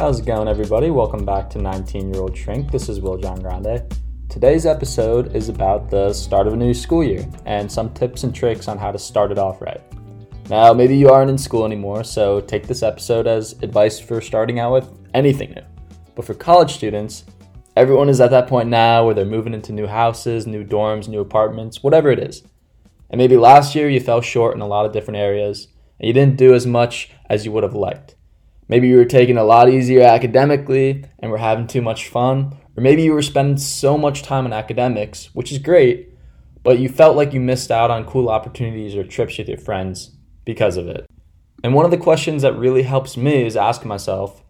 How's it going, everybody? Welcome back to 19 Year Old Shrink. This is Will John Grande. Today's episode is about the start of a new school year and some tips and tricks on how to start it off right. Now, maybe you aren't in school anymore, so take this episode as advice for starting out with anything new. But for college students, everyone is at that point now where they're moving into new houses, new dorms, new apartments, whatever it is. And maybe last year you fell short in a lot of different areas and you didn't do as much as you would have liked. Maybe you were taking a lot easier academically and were having too much fun, or maybe you were spending so much time on academics, which is great, but you felt like you missed out on cool opportunities or trips with your friends because of it. And one of the questions that really helps me is asking myself,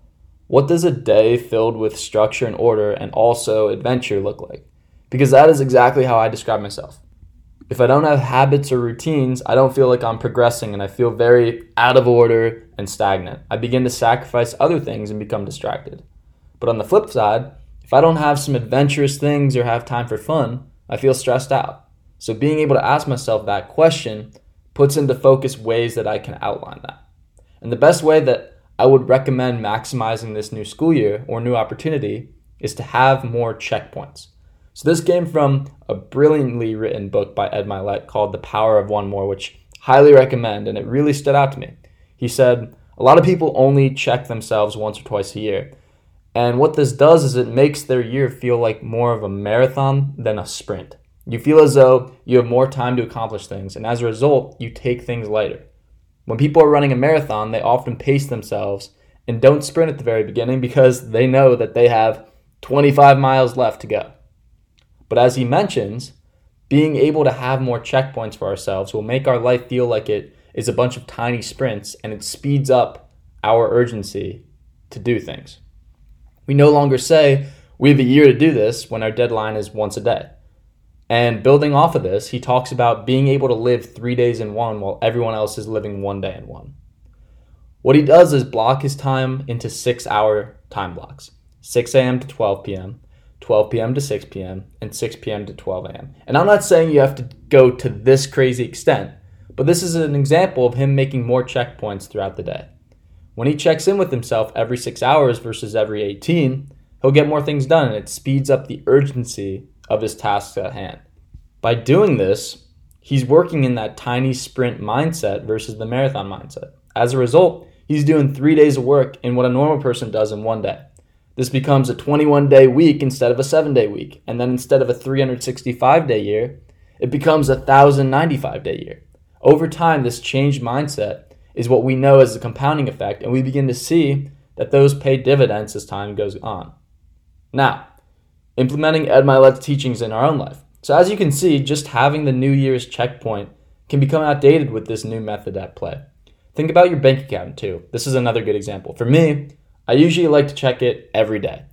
what does a day filled with structure and order and also adventure look like? Because that is exactly how I describe myself. If I don't have habits or routines, I don't feel like I'm progressing and I feel very out of order and stagnant. I begin to sacrifice other things and become distracted. But on the flip side, if I don't have some adventurous things or have time for fun, I feel stressed out. So being able to ask myself that question puts into focus ways that I can outline that. And the best way that I would recommend maximizing this new school year or new opportunity is to have more checkpoints. So this came from a brilliantly written book by Ed Mylett called The Power of One More, which highly recommend, and it really stood out to me. He said, a lot of people only check themselves once or twice a year. And what this does is it makes their year feel like more of a marathon than a sprint. You feel as though you have more time to accomplish things, and as a result, you take things lighter. When people are running a marathon, they often pace themselves and don't sprint at the very beginning because they know that they have 25 miles left to go. But as he mentions, being able to have more checkpoints for ourselves will make our life feel like it is a bunch of tiny sprints and it speeds up our urgency to do things. We no longer say, we have a year to do this when our deadline is once a day. And building off of this, he talks about being able to live three days in one while everyone else is living one day in one. What he does is block his time into six hour time blocks 6 a.m. to 12 p.m., 12 p.m. to 6 p.m., and 6 p.m. to 12 a.m. And I'm not saying you have to go to this crazy extent, but this is an example of him making more checkpoints throughout the day. When he checks in with himself every six hours versus every 18, he'll get more things done and it speeds up the urgency of his tasks at hand. By doing this, he's working in that tiny sprint mindset versus the marathon mindset. As a result, he's doing three days of work in what a normal person does in one day. This becomes a 21 day week instead of a 7 day week. And then instead of a 365 day year, it becomes a 1095 day year. Over time, this changed mindset is what we know as the compounding effect, and we begin to see that those pay dividends as time goes on. Now, implementing Ed Mylett's teachings in our own life. So, as you can see, just having the New Year's checkpoint can become outdated with this new method at play. Think about your bank account too. This is another good example. For me, I usually like to check it every day.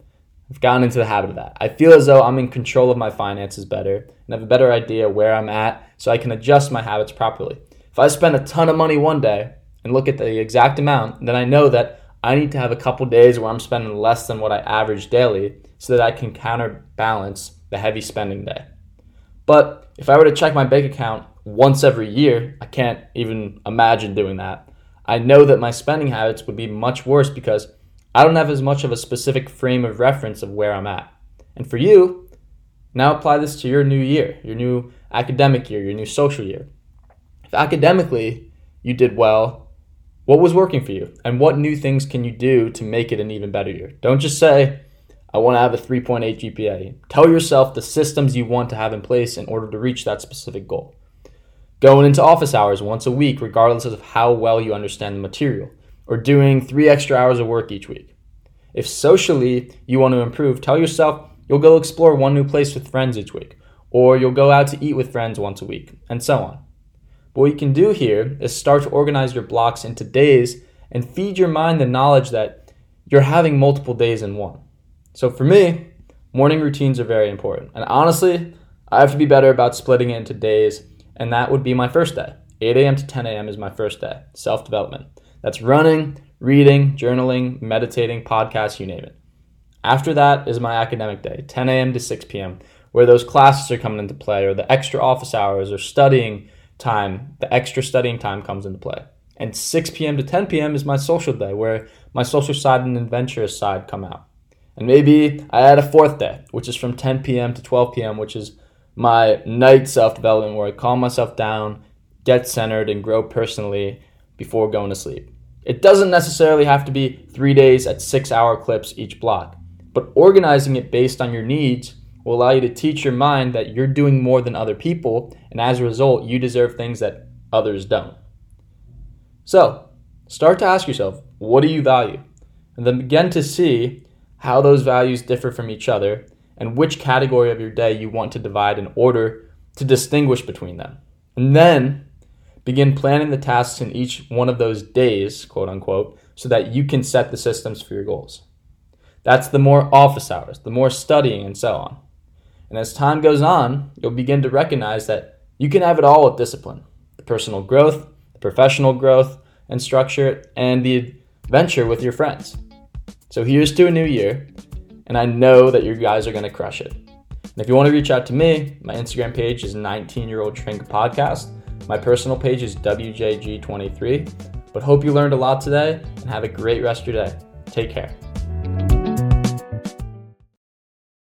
I've gotten into the habit of that. I feel as though I'm in control of my finances better and have a better idea where I'm at so I can adjust my habits properly. If I spend a ton of money one day and look at the exact amount, then I know that I need to have a couple days where I'm spending less than what I average daily so that I can counterbalance the heavy spending day. But if I were to check my bank account once every year, I can't even imagine doing that. I know that my spending habits would be much worse because I don't have as much of a specific frame of reference of where I'm at. And for you, now apply this to your new year, your new academic year, your new social year. If academically you did well, what was working for you? And what new things can you do to make it an even better year? Don't just say, I want to have a 3.8 GPA. Tell yourself the systems you want to have in place in order to reach that specific goal. Going into office hours once a week, regardless of how well you understand the material or doing three extra hours of work each week. If socially you want to improve, tell yourself you'll go explore one new place with friends each week, or you'll go out to eat with friends once a week, and so on. But what you can do here is start to organize your blocks into days and feed your mind the knowledge that you're having multiple days in one. So for me, morning routines are very important. And honestly, I have to be better about splitting it into days, and that would be my first day. 8 a.m. to 10 a.m. is my first day, self development. That's running, reading, journaling, meditating, podcasts, you name it. After that is my academic day, 10 a.m. to 6 p.m., where those classes are coming into play, or the extra office hours or studying time, the extra studying time comes into play. And 6 p.m. to 10 p.m. is my social day where my social side and adventurous side come out. And maybe I add a fourth day, which is from 10 p.m. to 12 p.m., which is my night self development where I calm myself down, get centered, and grow personally before going to sleep. It doesn't necessarily have to be three days at six hour clips each block, but organizing it based on your needs will allow you to teach your mind that you're doing more than other people, and as a result, you deserve things that others don't. So, start to ask yourself, what do you value? And then begin to see how those values differ from each other and which category of your day you want to divide in order to distinguish between them. And then begin planning the tasks in each one of those days, quote unquote, so that you can set the systems for your goals. That's the more office hours, the more studying, and so on. And as time goes on, you'll begin to recognize that you can have it all with discipline the personal growth, the professional growth and structure, and the adventure with your friends. So here's to a new year, and I know that you guys are going to crush it. And if you want to reach out to me, my Instagram page is 19 year old Shrink Podcast. My personal page is WJG23. But hope you learned a lot today and have a great rest of your day. Take care.